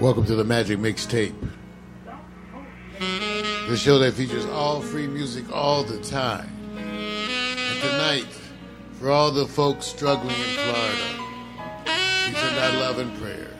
Welcome to the Magic Mixtape. The show that features all free music all the time. And tonight, for all the folks struggling in Florida, we send our love and prayers.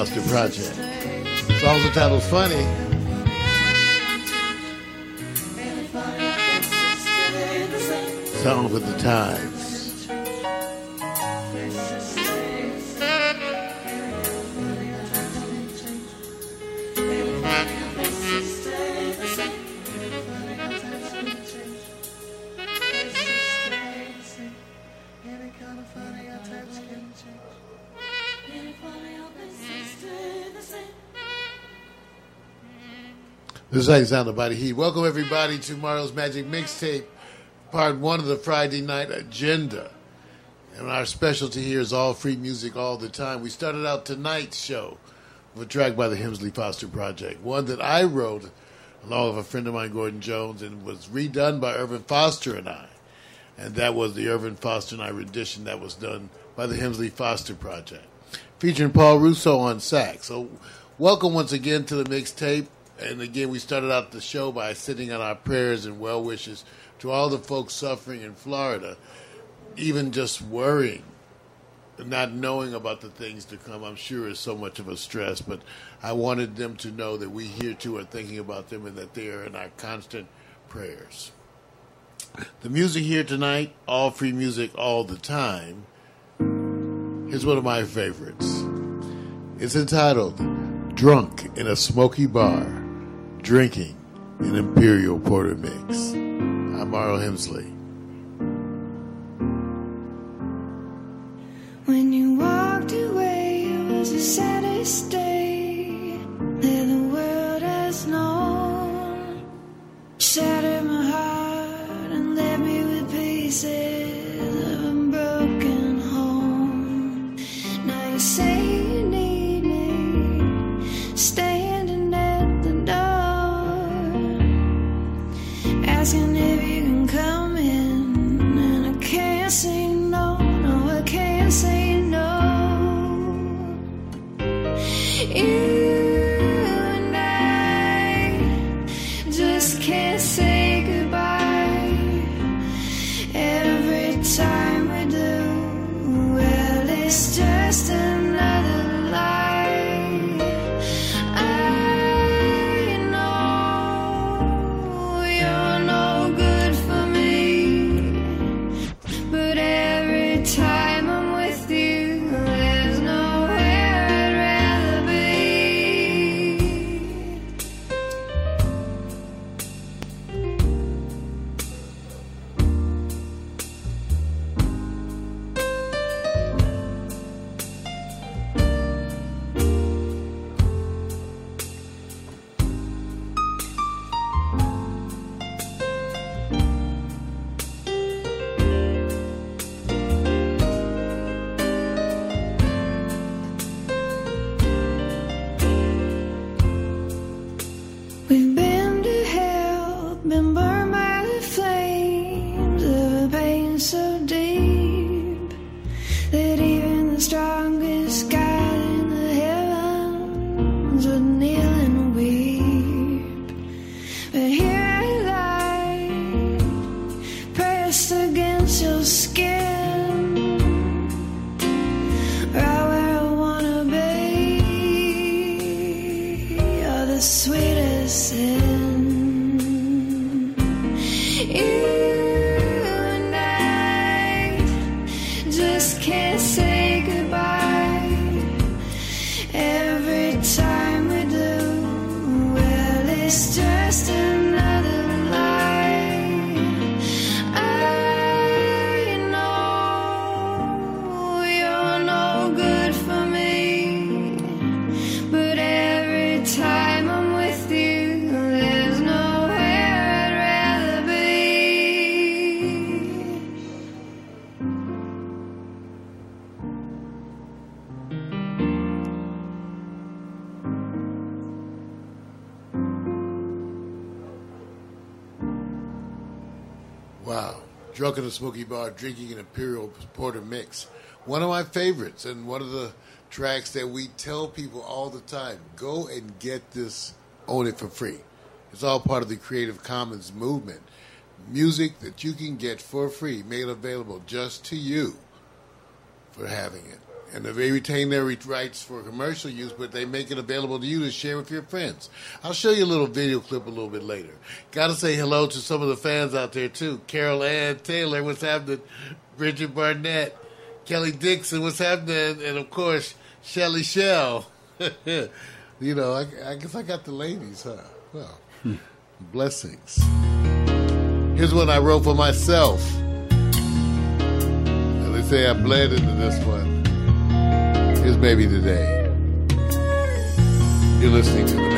Foster Project. Song's entitled Funny. This is how you sound about Heat. Welcome everybody to Mario's Magic Mixtape, part one of the Friday night agenda. And our specialty here is all free music all the time. We started out tonight's show with a track by the Hemsley Foster Project, one that I wrote along with a friend of mine, Gordon Jones, and was redone by Irvin Foster and I. And that was the Irvin Foster and I rendition that was done by the Hemsley Foster Project, featuring Paul Russo on sax. So, welcome once again to the mixtape. And again, we started out the show by sitting on our prayers and well wishes to all the folks suffering in Florida, even just worrying, not knowing about the things to come. I'm sure is so much of a stress, but I wanted them to know that we here too are thinking about them and that they are in our constant prayers. The music here tonight, all free music all the time, is one of my favorites. It's entitled Drunk in a Smoky Bar drinking an Imperial Porter Mix. I'm Mario Hemsley. When you walked away, it was the saddest day In a smoky bar, drinking an Imperial Porter mix. One of my favorites, and one of the tracks that we tell people all the time go and get this, own it for free. It's all part of the Creative Commons movement. Music that you can get for free, made available just to you for having it. And they retain their rights for commercial use, but they make it available to you to share with your friends. I'll show you a little video clip a little bit later. Got to say hello to some of the fans out there too. Carol Ann Taylor, what's happening? Bridget Barnett, Kelly Dixon, what's happening? And of course, Shelly Shell. you know, I, I, guess I got the ladies, huh? Well, hmm. blessings. Here's one I wrote for myself. And they say I bled into this one. Here's Baby Today. You're listening to the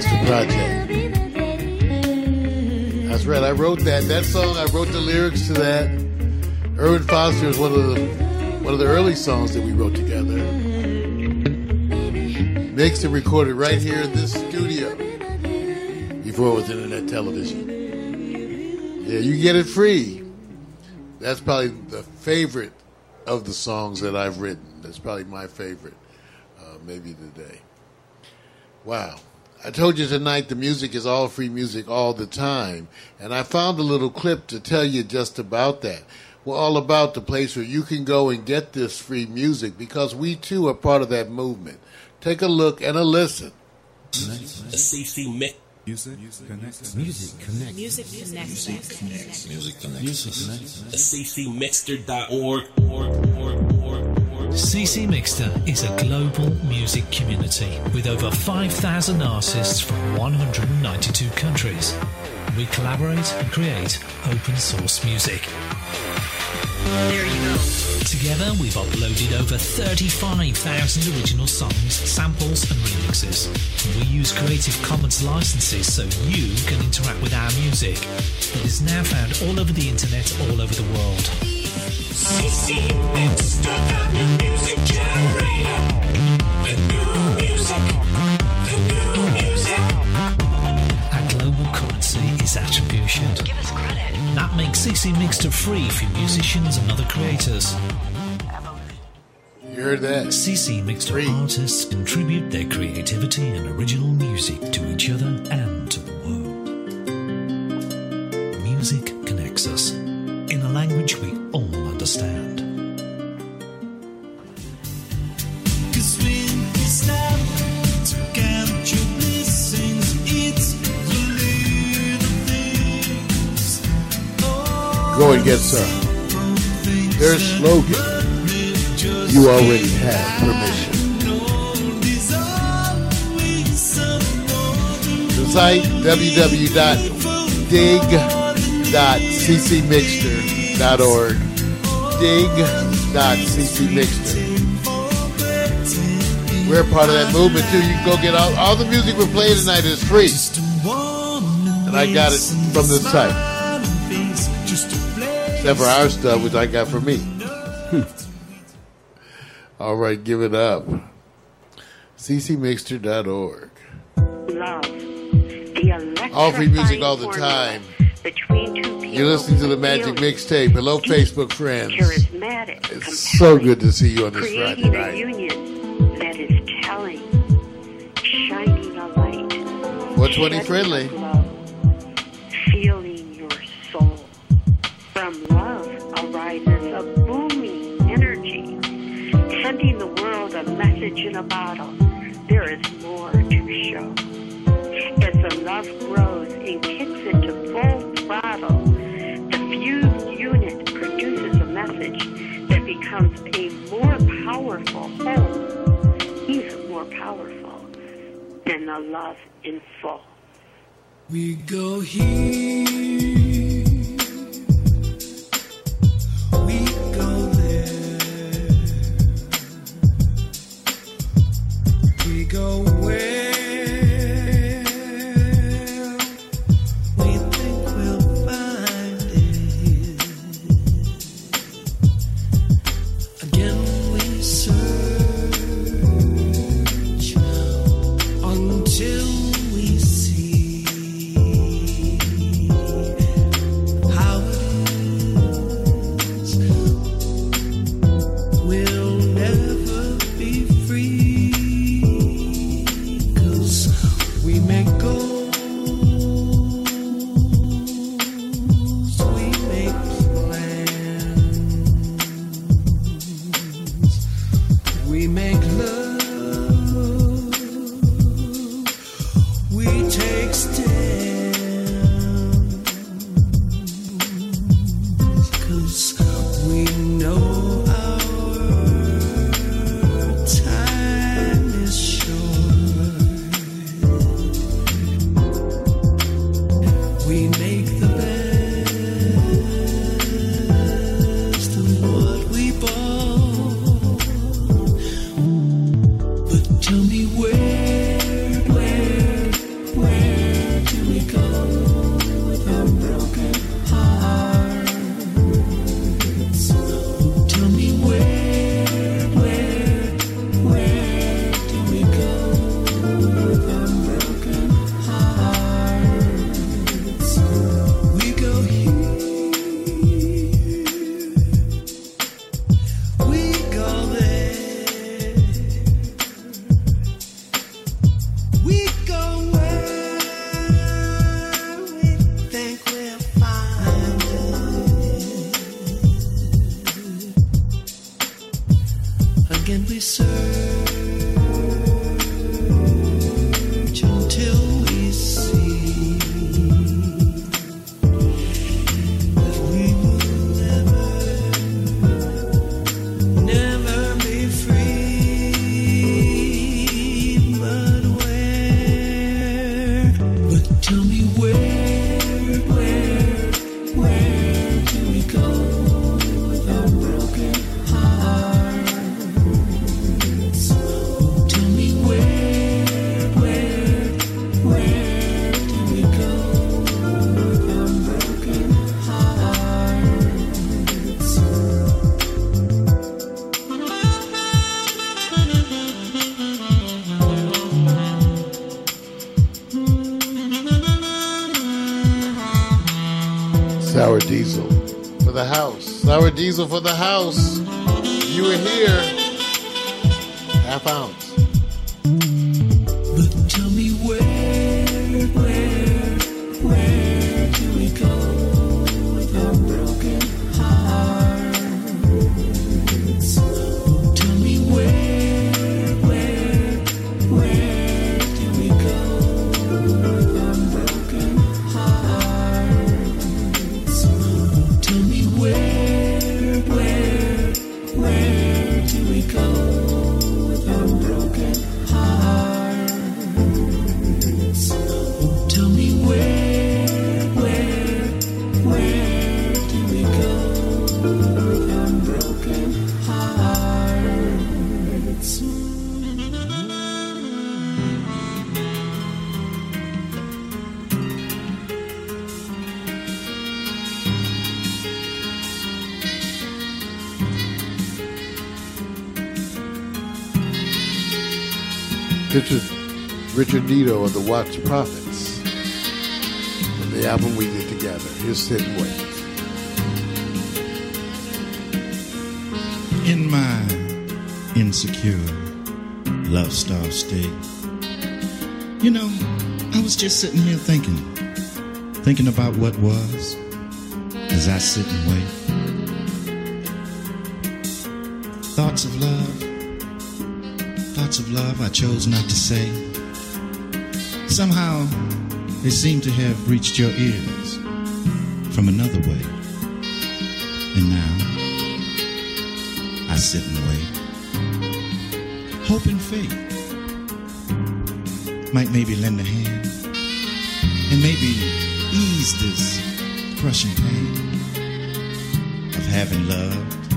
That's project. That's right. I wrote that. That song. I wrote the lyrics to that. Irvin Foster is one of the one of the early songs that we wrote together. Mixed and recorded right here in this studio before it was internet television. Yeah, you get it free. That's probably the favorite of the songs that I've written. That's probably my favorite, uh, maybe today. Wow. I told you tonight the music is all free music all the time, and I found a little clip to tell you just about that. We're all about the place where you can go and get this free music because we too are part of that movement. Take a look and a listen. The CC Mix. Music connects. Music connects. Music connects. Music connects. Music connects. The CCMixter.org. CC Mixter is a global music community with over 5,000 artists from 192 countries. We collaborate and create open source music. There you go. Together, we've uploaded over 35,000 original songs, samples, and remixes. We use Creative Commons licenses so you can interact with our music that is now found all over the internet, all over the world. That makes CC Mixter free for musicians and other creators. You heard that? CC Mixter Free. artists contribute their creativity and original music to each other and to the world. Music connects us in a language we all understand. Cause when we stop to count your blessings, it's the little things. Go and get some. Their slogan, you already have permission. The site, www.dig.ccmixter.org. Dig.ccmixter. We're part of that movement too. You can go get all, all the music we're playing tonight is free. And I got it from the site. Except for our stuff, which I got for me. All right, give it up. ccmixter.org. love. The All free music all the time. Between two You're listening to the Magic Mixtape. Hello, Facebook friends. Charismatic, It's so good to see you on this Friday creating a union that is telling, shining a light. What's Winnie Friendly? glow, Feeling your soul. From love arises a booming energy, sending the world a message in a bottle. There is more to show. As the love grows and kicks into full throttle, fused unit produces a message that becomes a more powerful whole, even more powerful than the love in full. We go here. We go there. Diesel for the house. Of the Watts Prophets. And the album we did together. Here's Sit and Wait. in my insecure love starved state. You know, I was just sitting here thinking, thinking about what was as I sit and wait. Thoughts of love, thoughts of love I chose not to say. Somehow they seem to have reached your ears from another way. And now I sit and wait, hoping faith might maybe lend a hand and maybe ease this crushing pain of having loved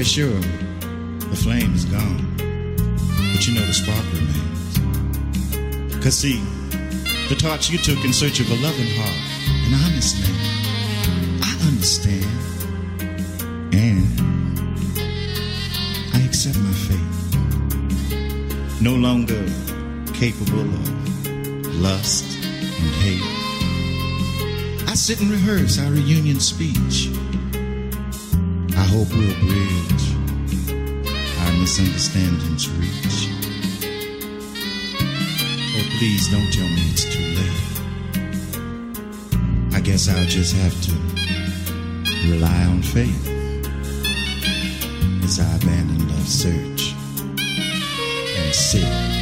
Yeah, sure. The flame is gone. But you know the spark remains. Cause see, the torch you took in search of a loving heart, an honest man, I understand. And I accept my fate. No longer capable of lust and hate. I sit and rehearse our reunion speech. I hope we'll bridge our misunderstandings reach. Oh, please don't tell me it's too late. I guess I'll just have to rely on faith as I abandon love's search and sit.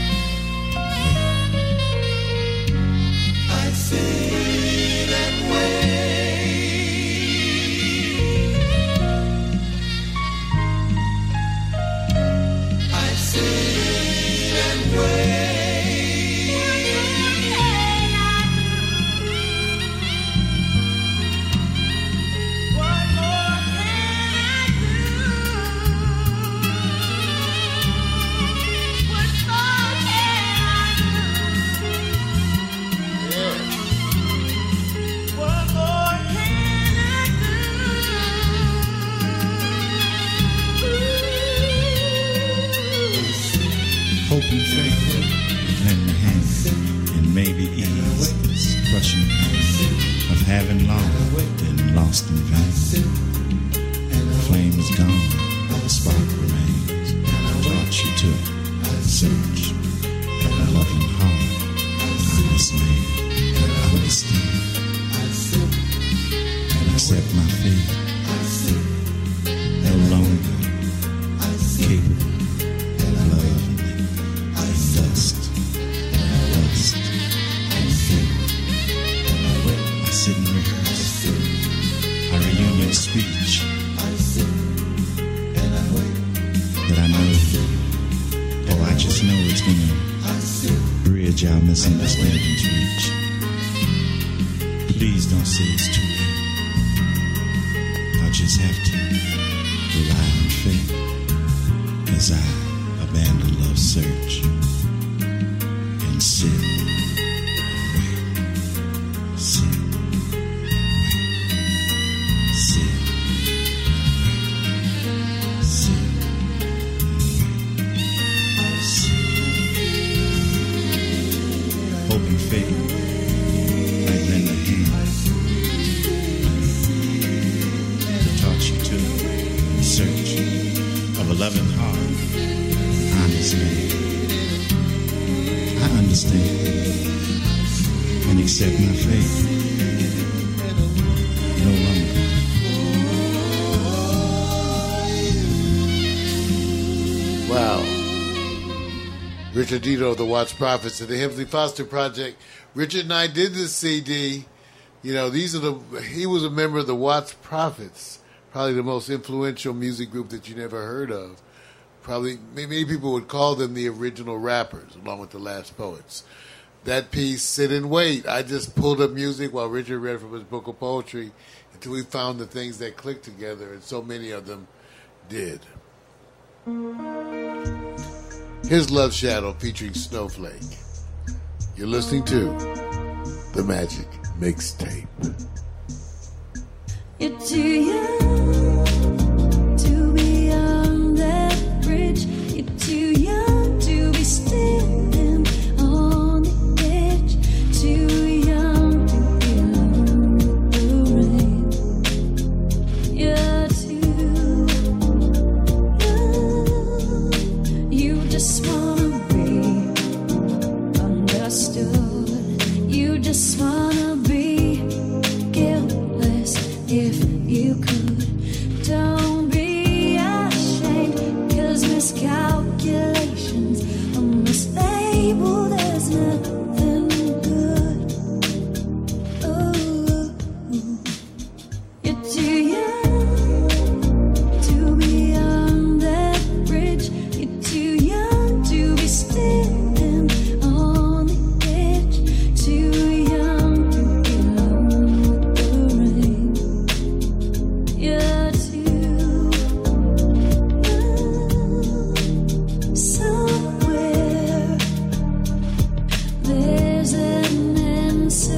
Richard of the Watts Prophets and the Hemsley Foster Project. Richard and I did this CD. You know, these are the. He was a member of the Watts Prophets, probably the most influential music group that you never heard of. Probably many people would call them the original rappers, along with the Last Poets. That piece, "Sit and Wait," I just pulled up music while Richard read from his book of poetry until we found the things that clicked together, and so many of them did. Here's Love Shadow featuring Snowflake. You're listening to The Magic Mixtape. Young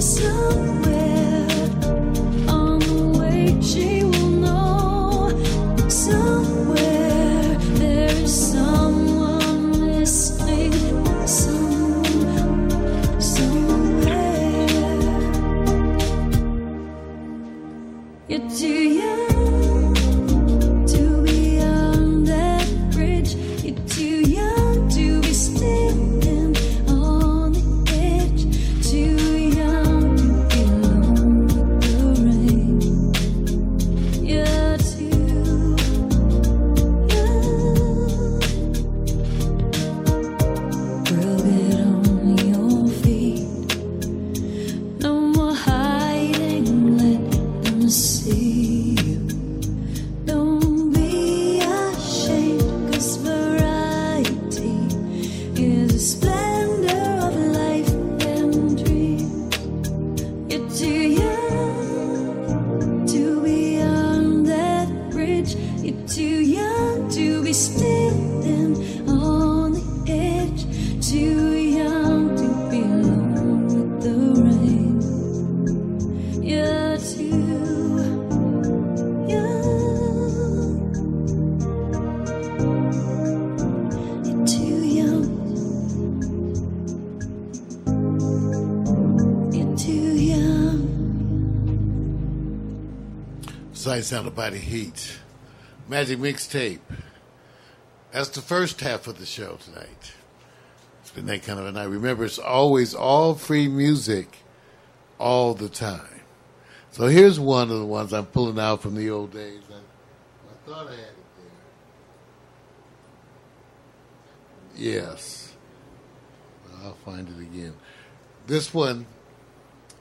the sun. Slight Sound of Body Heat. Magic Mixtape. That's the first half of the show tonight. It's been that kind of a night. Remember, it's always all free music all the time. So here's one of the ones I'm pulling out from the old days. I, I thought I had it there. Yes. I'll find it again. This one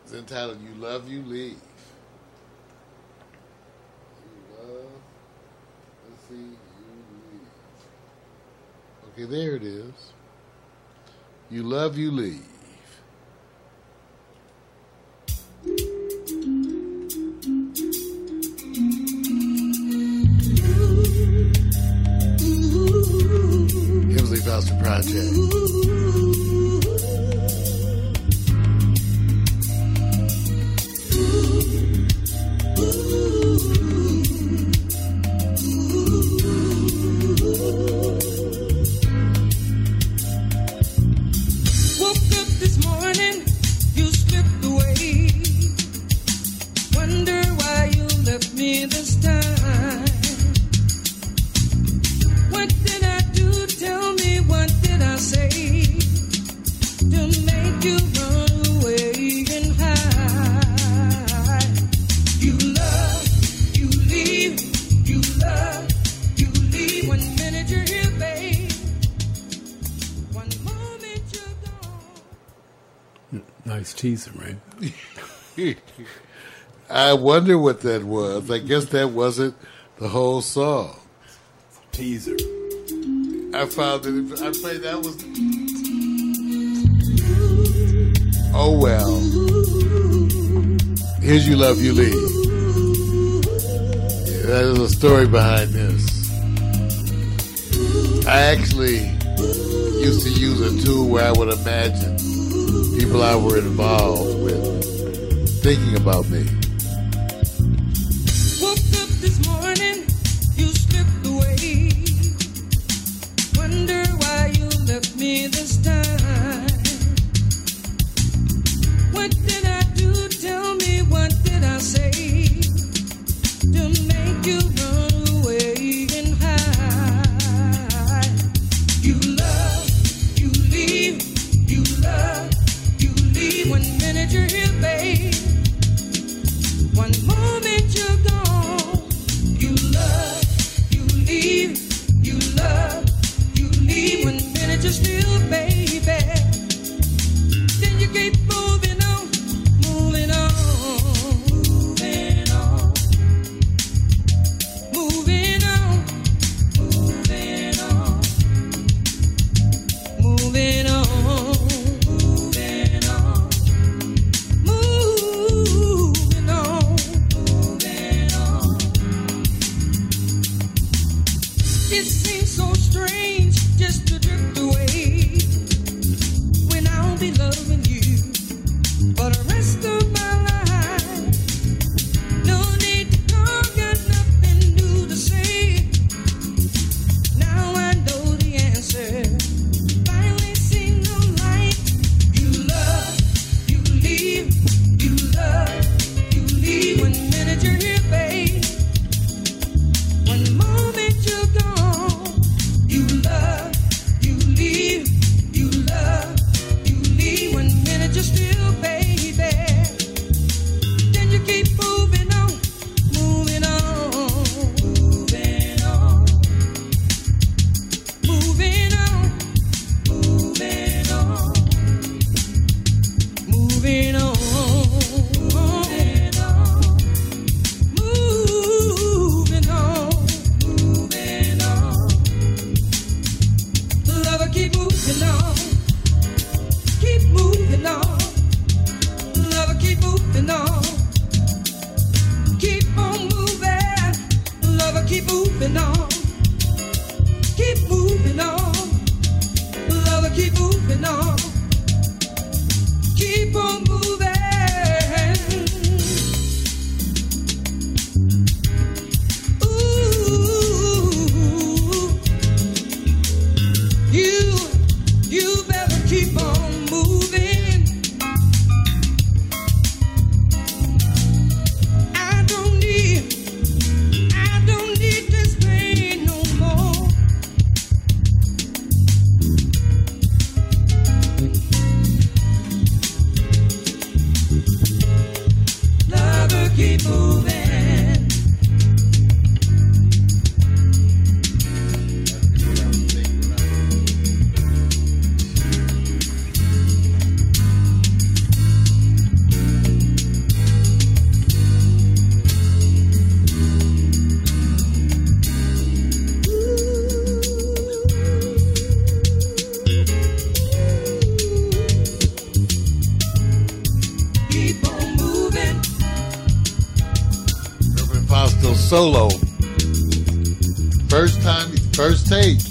is entitled You Love, You Leave. You love, let's see, you leave. Okay, there it is. You love, you leave. Hemsley Foster Project. I wonder what that was. I guess that wasn't the whole song. Teaser. I found it. I played that was. Oh well. Here's you love you leave. Yeah, there's a story behind this. I actually used to use a tool where I would imagine people I were involved with thinking about me. One minute you're here, babe. One moment you're gone. You leave. One minute you're still, baby. Then you keep but around solo. First time, first take.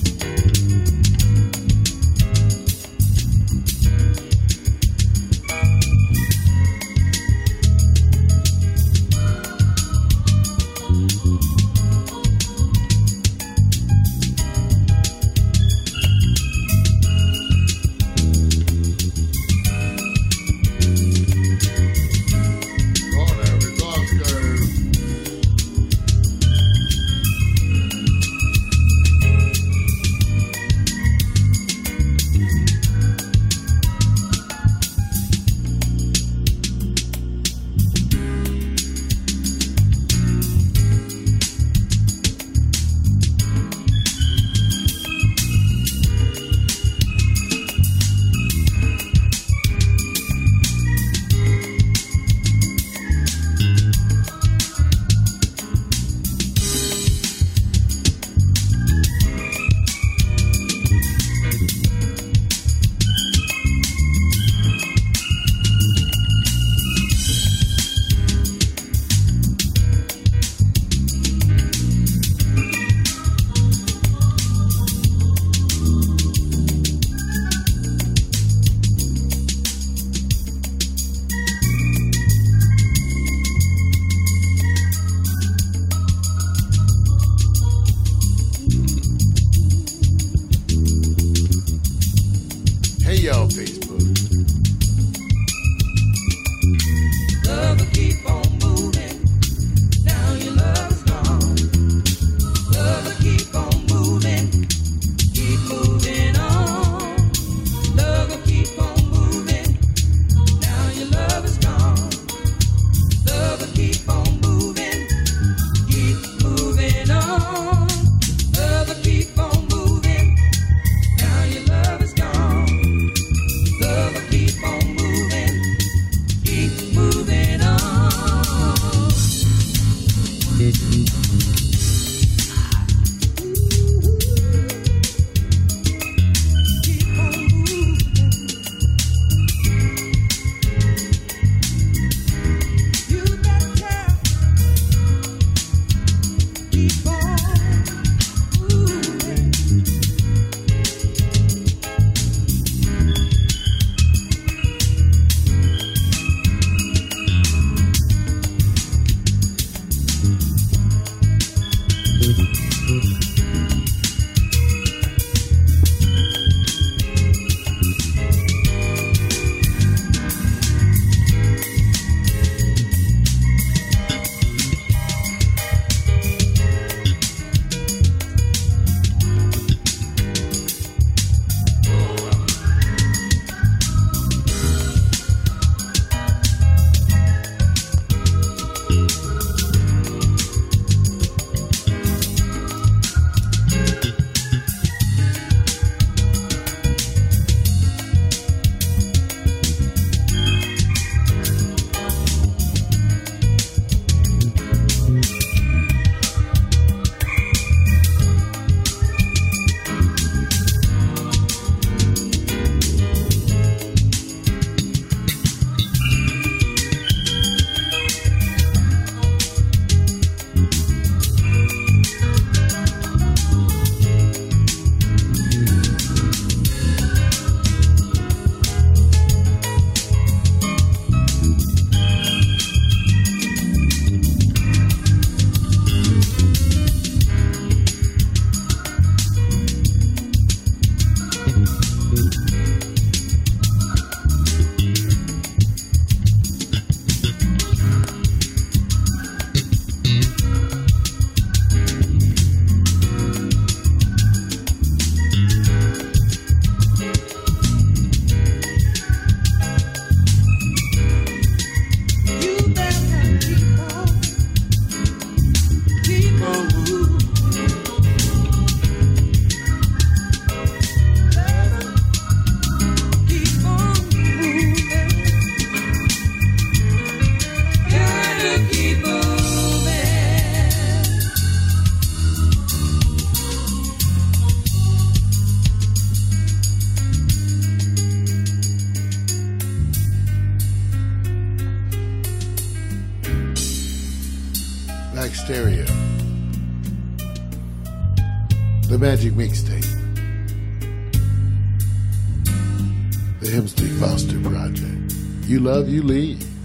Magic Mixtape. The Hempstead Foster Project. You love, you leave.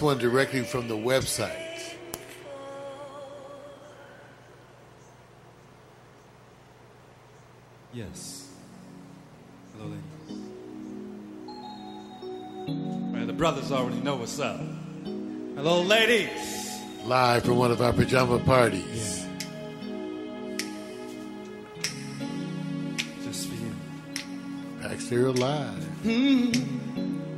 one directly from the website. Yes. Hello, ladies. Man, the brothers already know what's up. Hello, ladies. Live from one of our pajama parties. Yeah. Just for you. Baxter alive. Mm-hmm.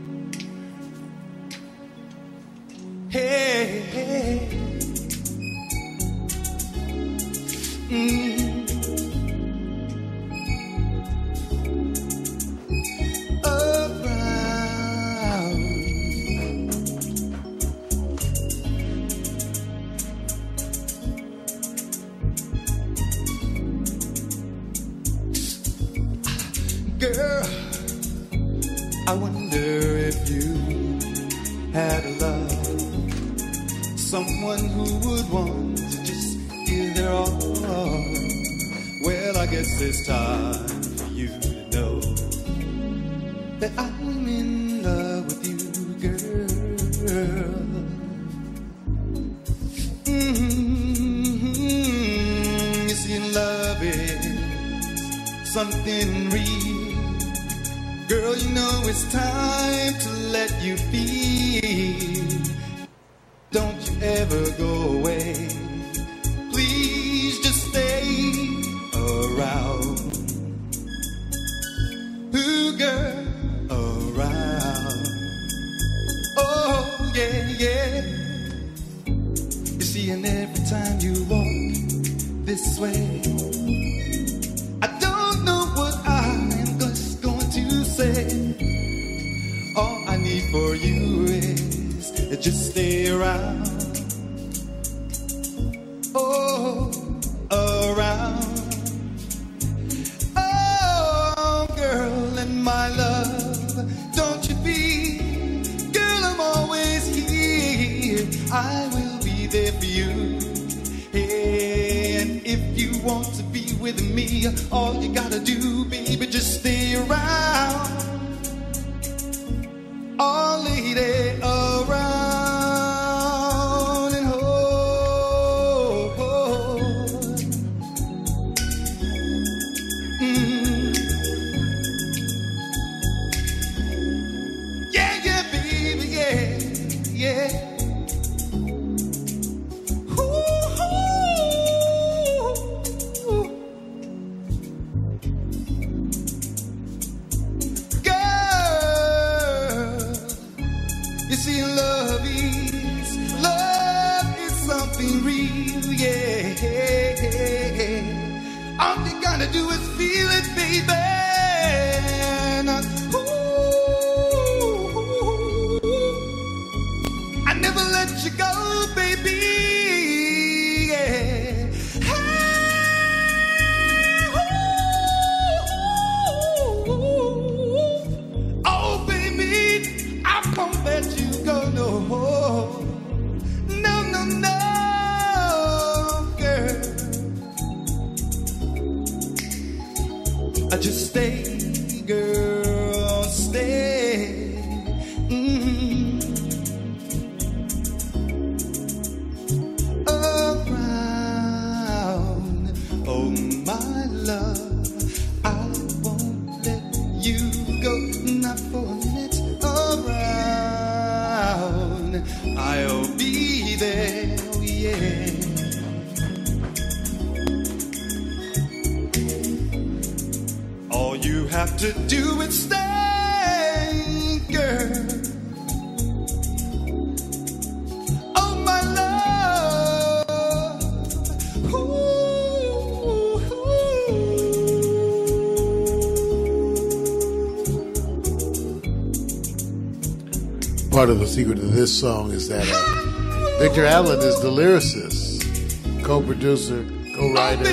secret to this song is that uh, Victor Allen is the lyricist, co producer, co writer. Oh,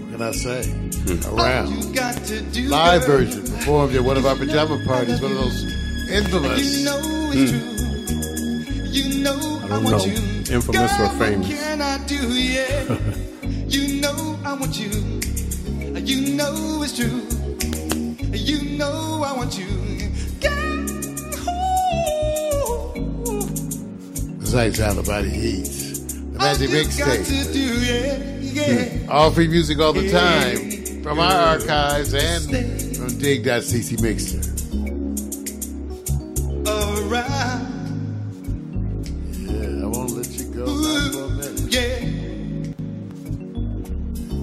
what can I say? Hmm. Around. Live version performed at one of our pajama parties, one of those infamous. You know mm. you know I don't know. Infamous or famous? Yeah. you know I want you. You know it's true. You know I want you. insights out about his. The Magic Mixtape. Yeah, yeah. All free music all the time from our archives and from dig.ccMixter. All right. Yeah, I won't let you go. Yeah.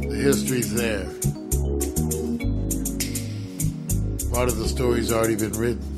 The history's there. Part of the story's already been written.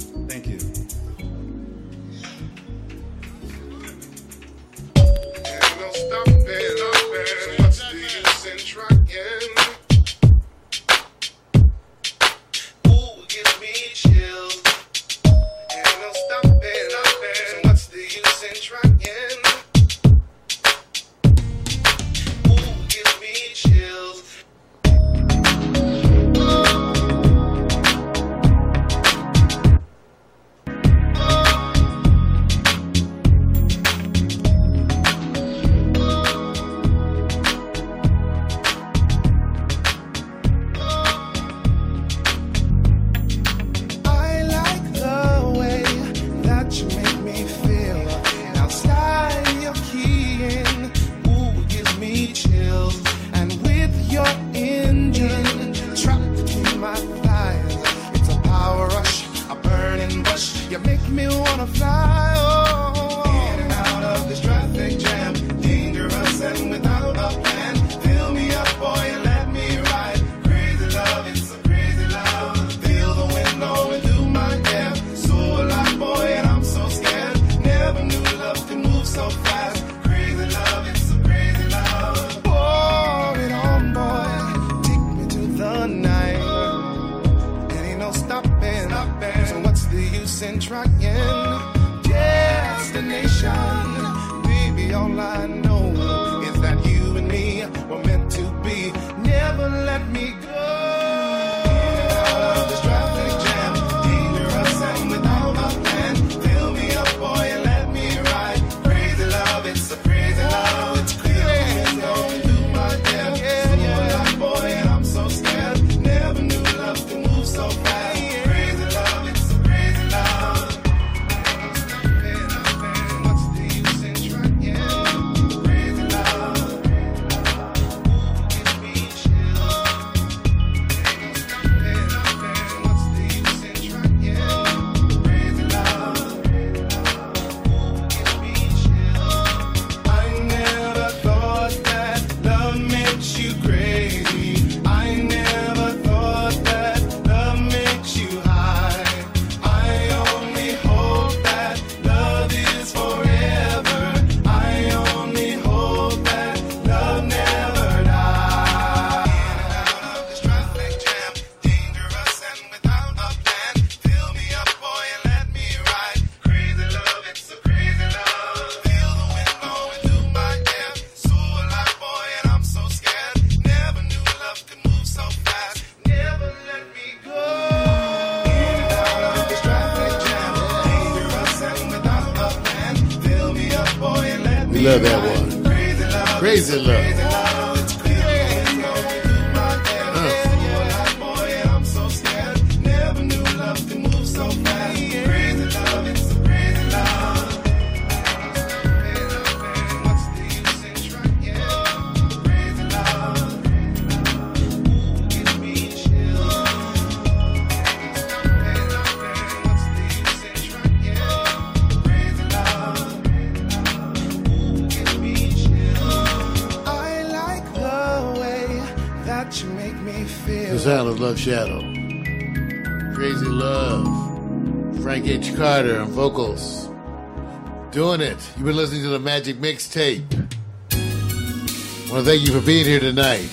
You've been listening to the Magic Mixtape. I want to thank you for being here tonight.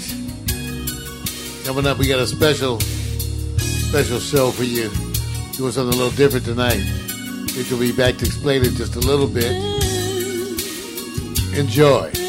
Coming up, we got a special, special show for you. Doing something a little different tonight. Rich will be back to explain it just a little bit. Enjoy.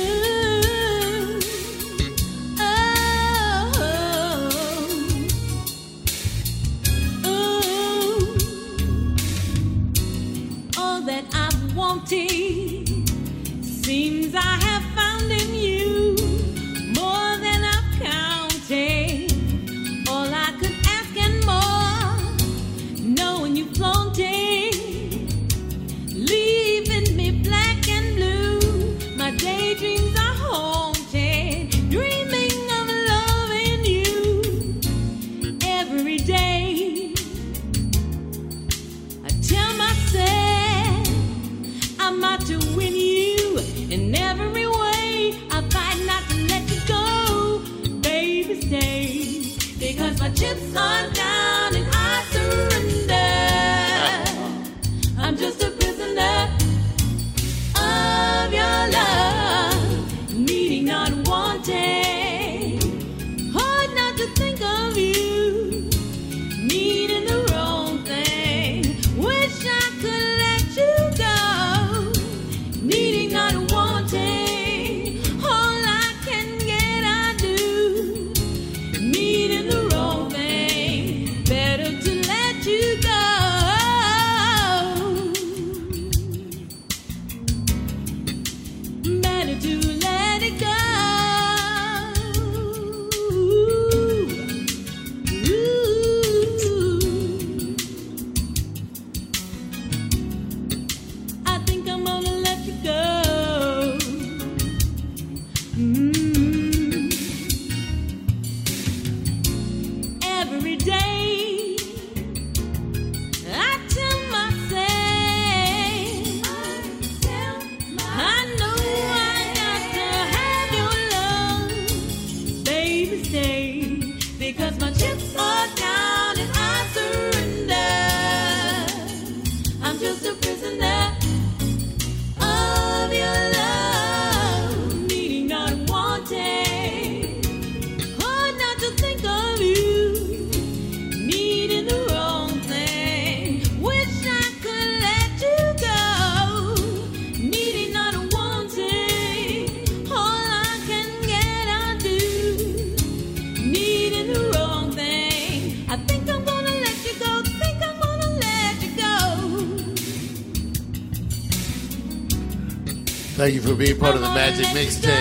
Thank you for being part of the Magic Mixtape.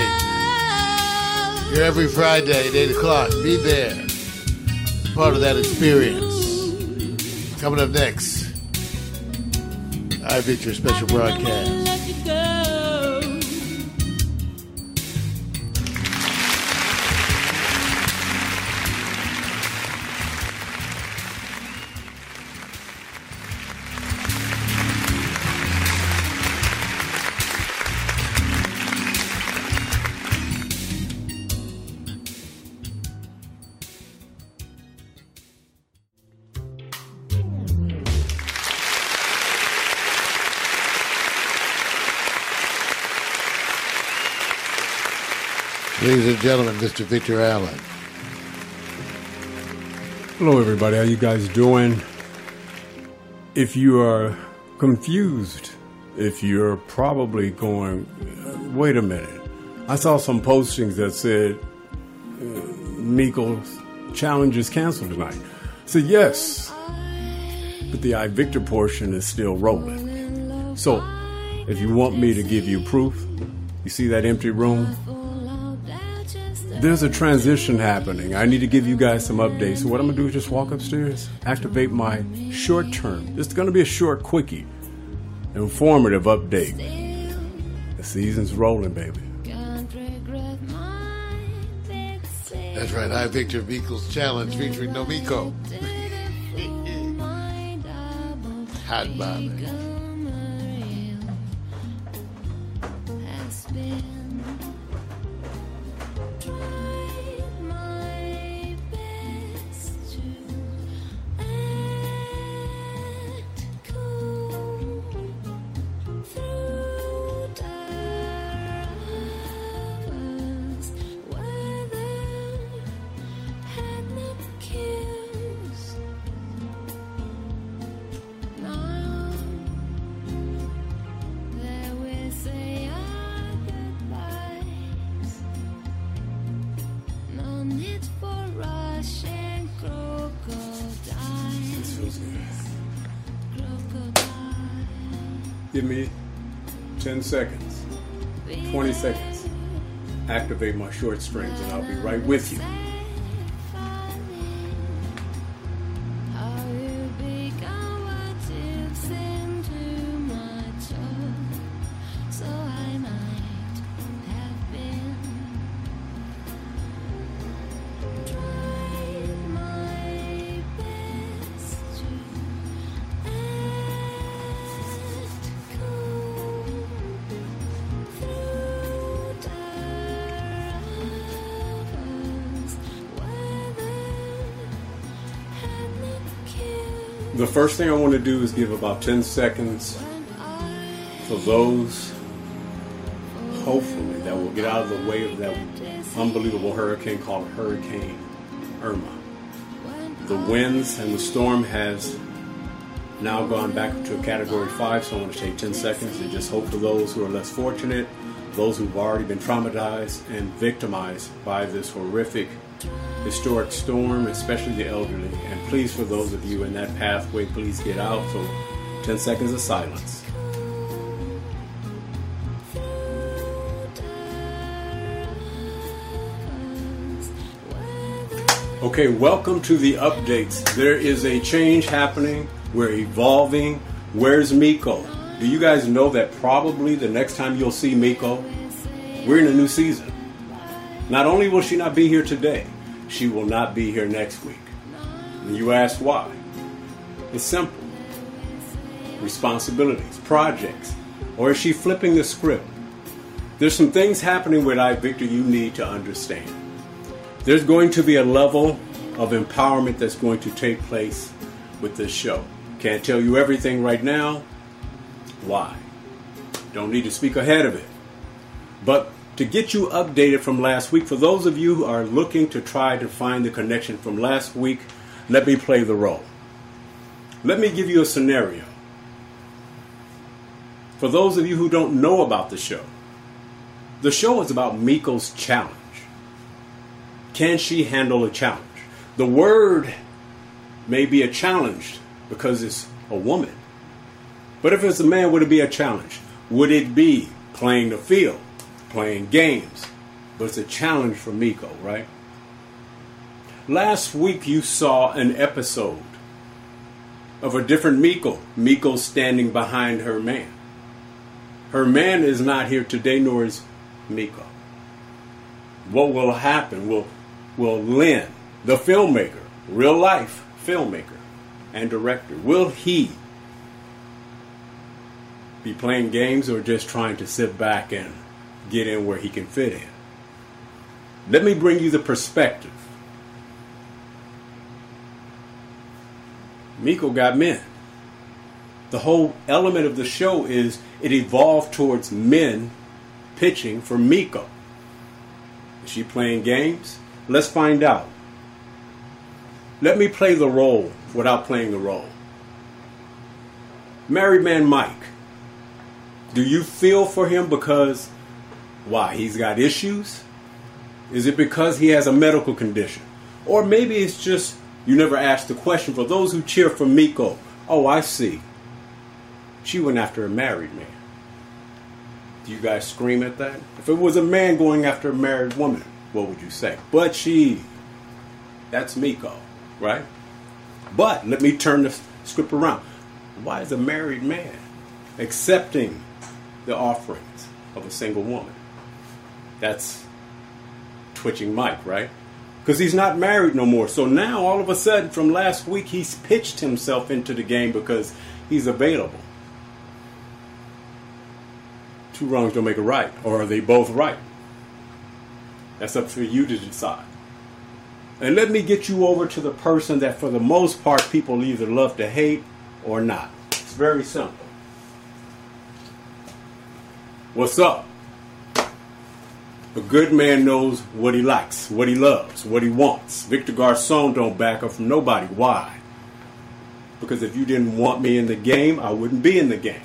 Here every Friday at 8 o'clock. Be there. Part of that experience. Coming up next, iVictor special broadcast. Ladies and gentlemen, Mr. Victor Allen. Hello, everybody. How you guys doing? If you are confused, if you're probably going, uh, wait a minute. I saw some postings that said uh, Meko's challenge is canceled tonight. Said yes, but the iVictor portion is still rolling. So, if you want me to give you proof, you see that empty room? There's a transition happening. I need to give you guys some updates. So what I'm gonna do is just walk upstairs, activate my short term. It's gonna be a short, quickie, informative update. The season's rolling, baby. That's right, iVictor Beagle's Challenge featuring Nomiko. Hot Bobby. My short strings and I'll be right with you. First thing I want to do is give about 10 seconds for those, hopefully, that will get out of the way of that unbelievable hurricane called Hurricane Irma. The winds and the storm has now gone back to a category 5, so I want to take 10 seconds and just hope for those who are less fortunate, those who've already been traumatized and victimized by this horrific historic storm, especially the elderly. Please, for those of you in that pathway, please get out. So, 10 seconds of silence. Okay, welcome to the updates. There is a change happening. We're evolving. Where's Meko? Do you guys know that probably the next time you'll see Meko, we're in a new season. Not only will she not be here today, she will not be here next week. And you ask why? It's simple responsibilities, projects, or is she flipping the script? There's some things happening with I, Victor, you need to understand. There's going to be a level of empowerment that's going to take place with this show. Can't tell you everything right now. Why? Don't need to speak ahead of it. But to get you updated from last week, for those of you who are looking to try to find the connection from last week, let me play the role. Let me give you a scenario. For those of you who don't know about the show, the show is about Meko's challenge. Can she handle a challenge? The word may be a challenge because it's a woman. But if it's a man, would it be a challenge? Would it be playing the field, playing games. But it's a challenge for Miko, right? Last week you saw an episode of a different Meko. Meko standing behind her man. Her man is not here today, nor is Meko. What will happen? Will will Lynn, the filmmaker, real life filmmaker and director, will he be playing games or just trying to sit back and get in where he can fit in? Let me bring you the perspective. Meko got men. The whole element of the show is it evolved towards men pitching for Meko. Is she playing games? Let's find out. Let me play the role without playing the role. Married man Mike, do you feel for him because why? He's got issues? Is it because he has a medical condition? Or maybe it's just you never asked the question for those who cheer for Meko. Oh, I see. She went after a married man. Do you guys scream at that? If it was a man going after a married woman, what would you say? But she, that's Meko, right? But let me turn the script around. Why is a married man accepting the offerings of a single woman? That's twitching Mike, right? Because he's not married no more. So now, all of a sudden, from last week, he's pitched himself into the game because he's available. Two wrongs don't make a right. Or are they both right? That's up for you to decide. And let me get you over to the person that, for the most part, people either love to hate or not. It's very simple. What's up? A good man knows what he likes, what he loves, what he wants. Victor Garcon don't back up from nobody. Why? Because if you didn't want me in the game, I wouldn't be in the game.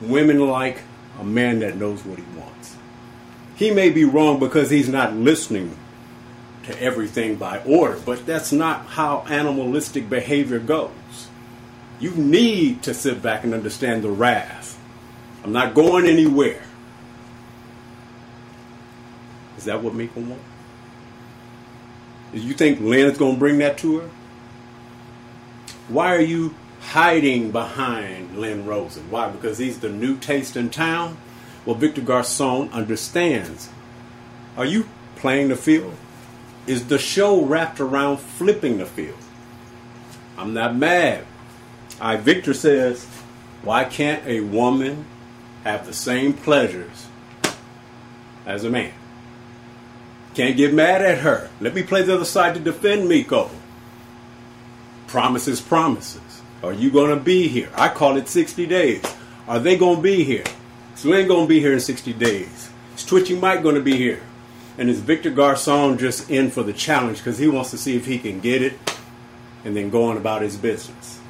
Women like a man that knows what he wants. He may be wrong because he's not listening to everything by order, but that's not how animalistic behavior goes. You need to sit back and understand the wrath. I'm not going anywhere. Is that what Meko wants? Do you think Lynn's going to bring that to her? Why are you hiding behind Lynn Rosen? Why? Because he's the new taste in town? Well, Victor Garcon understands. Are you playing the field? Is the show wrapped around flipping the field? I'm not mad. iVictor says, why can't a woman have the same pleasures as a man? Can't get mad at her. Let me play the other side to defend Meko. Promises, promises. Are you going to be here? I call it 60 days. Are they going to be here? Is Lynn going to be here in 60 days? Is Twitching Mike going to be here? And is Victor Garcon just in for the challenge because he wants to see if he can get it and then go on about his business?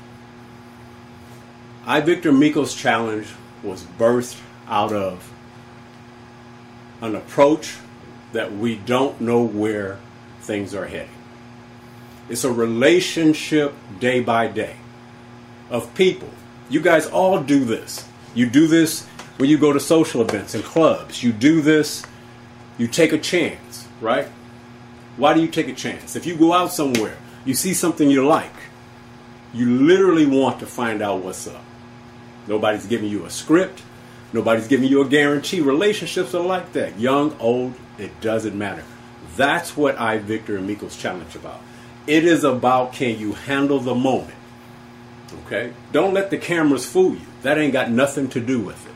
I Victor Meko's challenge was birthed out of an approach that we don't know where things are heading. It's a relationship day by day of people. You guys all do this. You do this when you go to social events and clubs. You do this, you take a chance, right? Why do you take a chance? If you go out somewhere, you see something you like, you literally want to find out what's up. Nobody's giving you a script. Nobody's giving you a guarantee. Relationships are like that. Young, old, it doesn't matter. That's what I, Victor, and Meko's challenge about. It is about can you handle the moment? Okay? Don't let the cameras fool you. That ain't got nothing to do with it.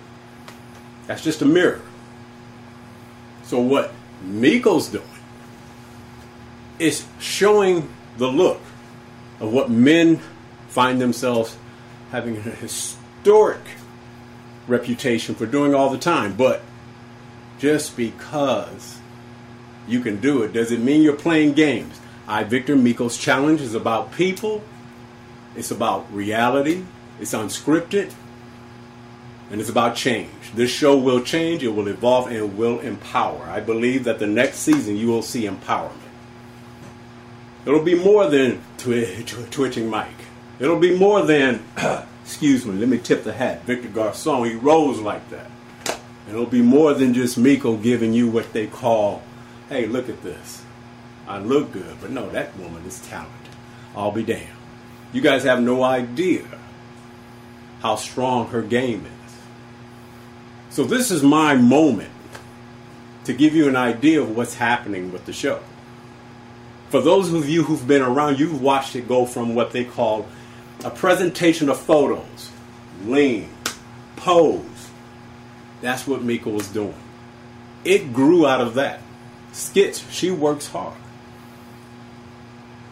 That's just a mirror. So what Meko's doing is showing the look of what men find themselves having a historic reputation for doing all the time. But just because you can do it doesn't mean you're playing games. I, Victor Meko's challenge is about people, it's about reality, it's unscripted, and it's about change. This show will change, it will evolve, and it will empower. I believe that the next season you will see empowerment. It'll be more than twi- tw- twitching Mike. It'll be more than excuse me, let me tip the hat. Victor Garcon, he rose like that. And it'll be more than just Meko giving you what they call, hey, look at this. I look good, but no, that woman is talented. I'll be damned. You guys have no idea how strong her game is. So this is my moment to give you an idea of what's happening with the show. For those of you who've been around, you've watched it go from what they call a presentation of photos, lean, pose. That's what Meko was doing. It grew out of that. Skits, she works hard.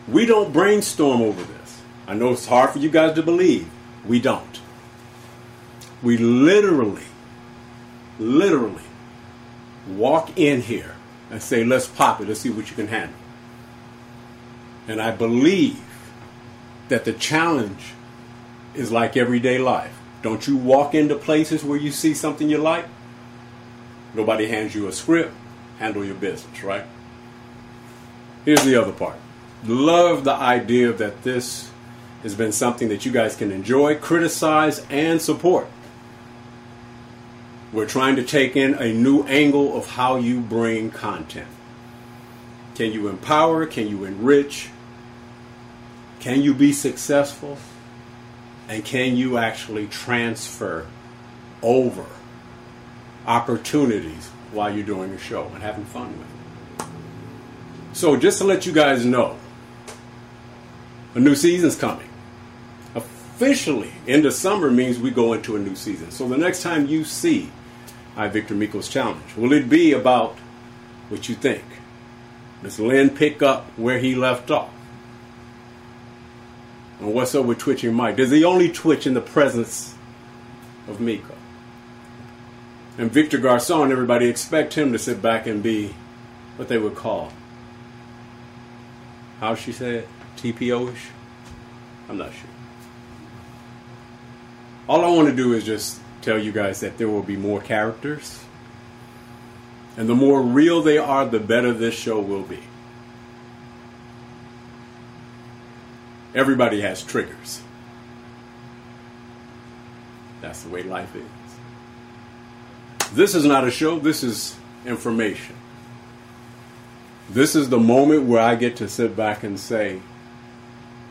We don't brainstorm over this. I know it's hard for you guys to believe. We don't. We literally, literally walk in here and say, let's pop it, let's see what you can handle. And I believe that the challenge is like everyday life. Don't you walk into places where you see something you like? Nobody hands you a script. Handle your business, right? Here's the other part. Love the idea that this has been something that you guys can enjoy, criticize, and support. We're trying to take in a new angle of how you bring content. Can you empower? Can you enrich? Can you be successful? And can you actually transfer over opportunities while you're doing a show and having fun with it? So, just to let you guys know, a new season's coming. Officially, end of summer means we go into a new season. So, the next time you see I Victor Meko's challenge, will it be about what you think? Does Lynn pick up where he left off? And what's up with twitching Mike? Does he only twitch in the presence of Meko? And Victor Garcon, everybody expect him to sit back and be what they would call, how she said, TPO-ish? I'm not sure. All I want to do is just tell you guys that there will be more characters. And the more real they are, the better this show will be. Everybody has triggers. That's the way life is. This is not a show, this is information. This is the moment where I get to sit back and say,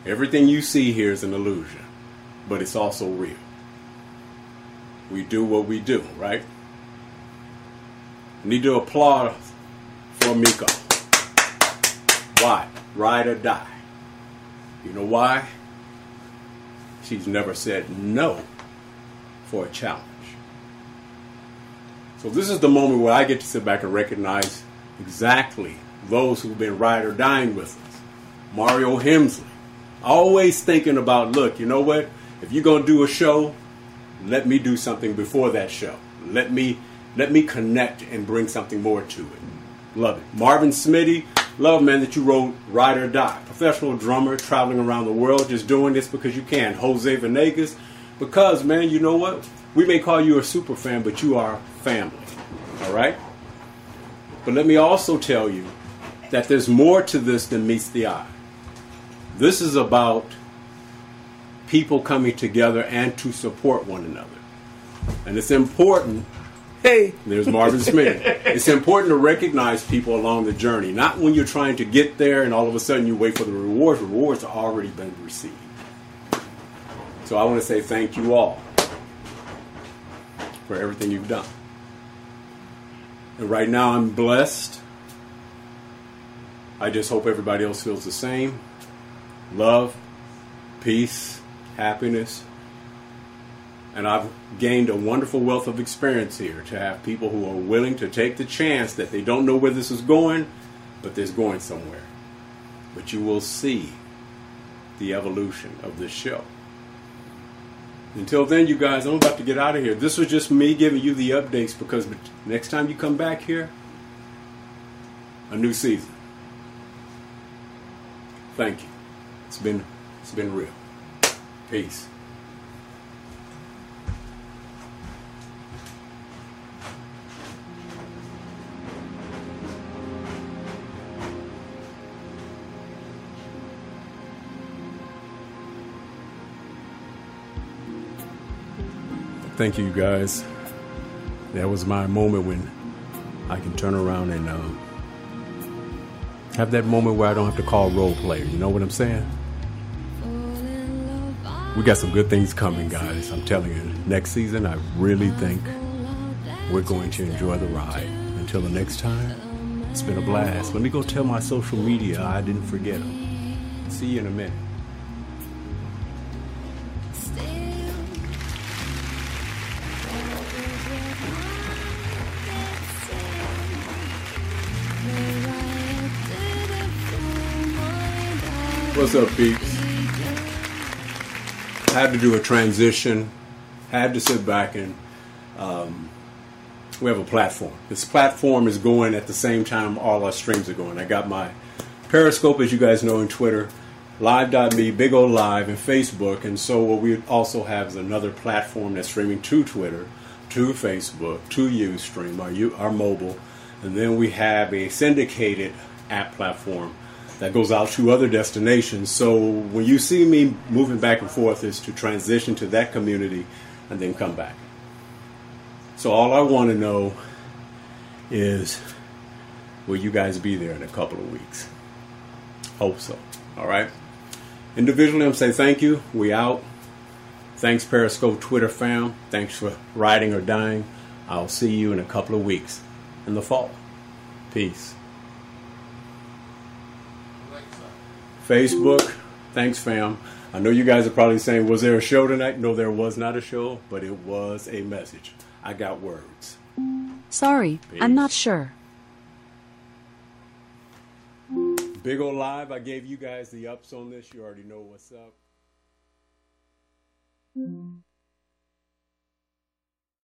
everything you see here is an illusion, but it's also real. We do what we do, right? Need to applaud for Meko. Why? Ride or die. You know why? She's never said no for a challenge. So this is the moment where I get to sit back and recognize exactly those who've been ride or dying with us. Mario Hemsley. Always thinking about, look, you know what? If you're gonna do a show, let me do something before that show. Let me let me connect and bring something more to it. Love it. Marvin Smitty, love man that you wrote Ride or Die. Professional drummer traveling around the world just doing this because you can. Jose Venegas, because man, you know what? We may call you a super fan, but you are family. All right? But let me also tell you that there's more to this than meets the eye. This is about people coming together and to support one another. And it's important. Hey, there's Marvin Smith. it's important to recognize people along the journey, not when you're trying to get there and all of a sudden you wait for the rewards. Rewards have already been received. So I want to say thank you all for everything you've done. And right now I'm blessed. I just hope everybody else feels the same. Love, peace, happiness. And I've gained a wonderful wealth of experience here to have people who are willing to take the chance that they don't know where this is going, but there's going somewhere. But you will see the evolution of this show. Until then, you guys, I'm about to get out of here. This was just me giving you the updates because next time you come back here, a new season. Thank you. It's been it's been real. Peace. Thank you, guys. That was my moment when I can turn around and um, have that moment where I don't have to call role player. You know what I'm saying? We got some good things coming, guys. I'm telling you. Next season, I really think we're going to enjoy the ride. Until the next time, it's been a blast. Let me go tell my social media I didn't forget them. See you in a minute. What's up, peeps? Had to do a transition. Had to sit back and um, we have a platform. This platform is going at the same time all our streams are going. I got my Periscope, as you guys know, and Twitter, Live.me, Big O Live, and Facebook. And so what we also have is another platform that's streaming to Twitter, to Facebook, to Ustream, our, our mobile. And then we have a syndicated app platform that goes out to other destinations. So when you see me moving back and forth is to transition to that community and then come back. So all I want to know is will you guys be there in a couple of weeks? Hope so. All right. Individually, I'm saying thank you. We out. Thanks, Periscope Twitter fam. Thanks for riding or dying. I'll see you in a couple of weeks in the fall. Peace. Facebook, thanks, fam. I know you guys are probably saying, was there a show tonight? No, there was not a show, but it was a message. I got words. Sorry, I'm not sure. Big O Live, I gave you guys the ups on this. You already know what's up.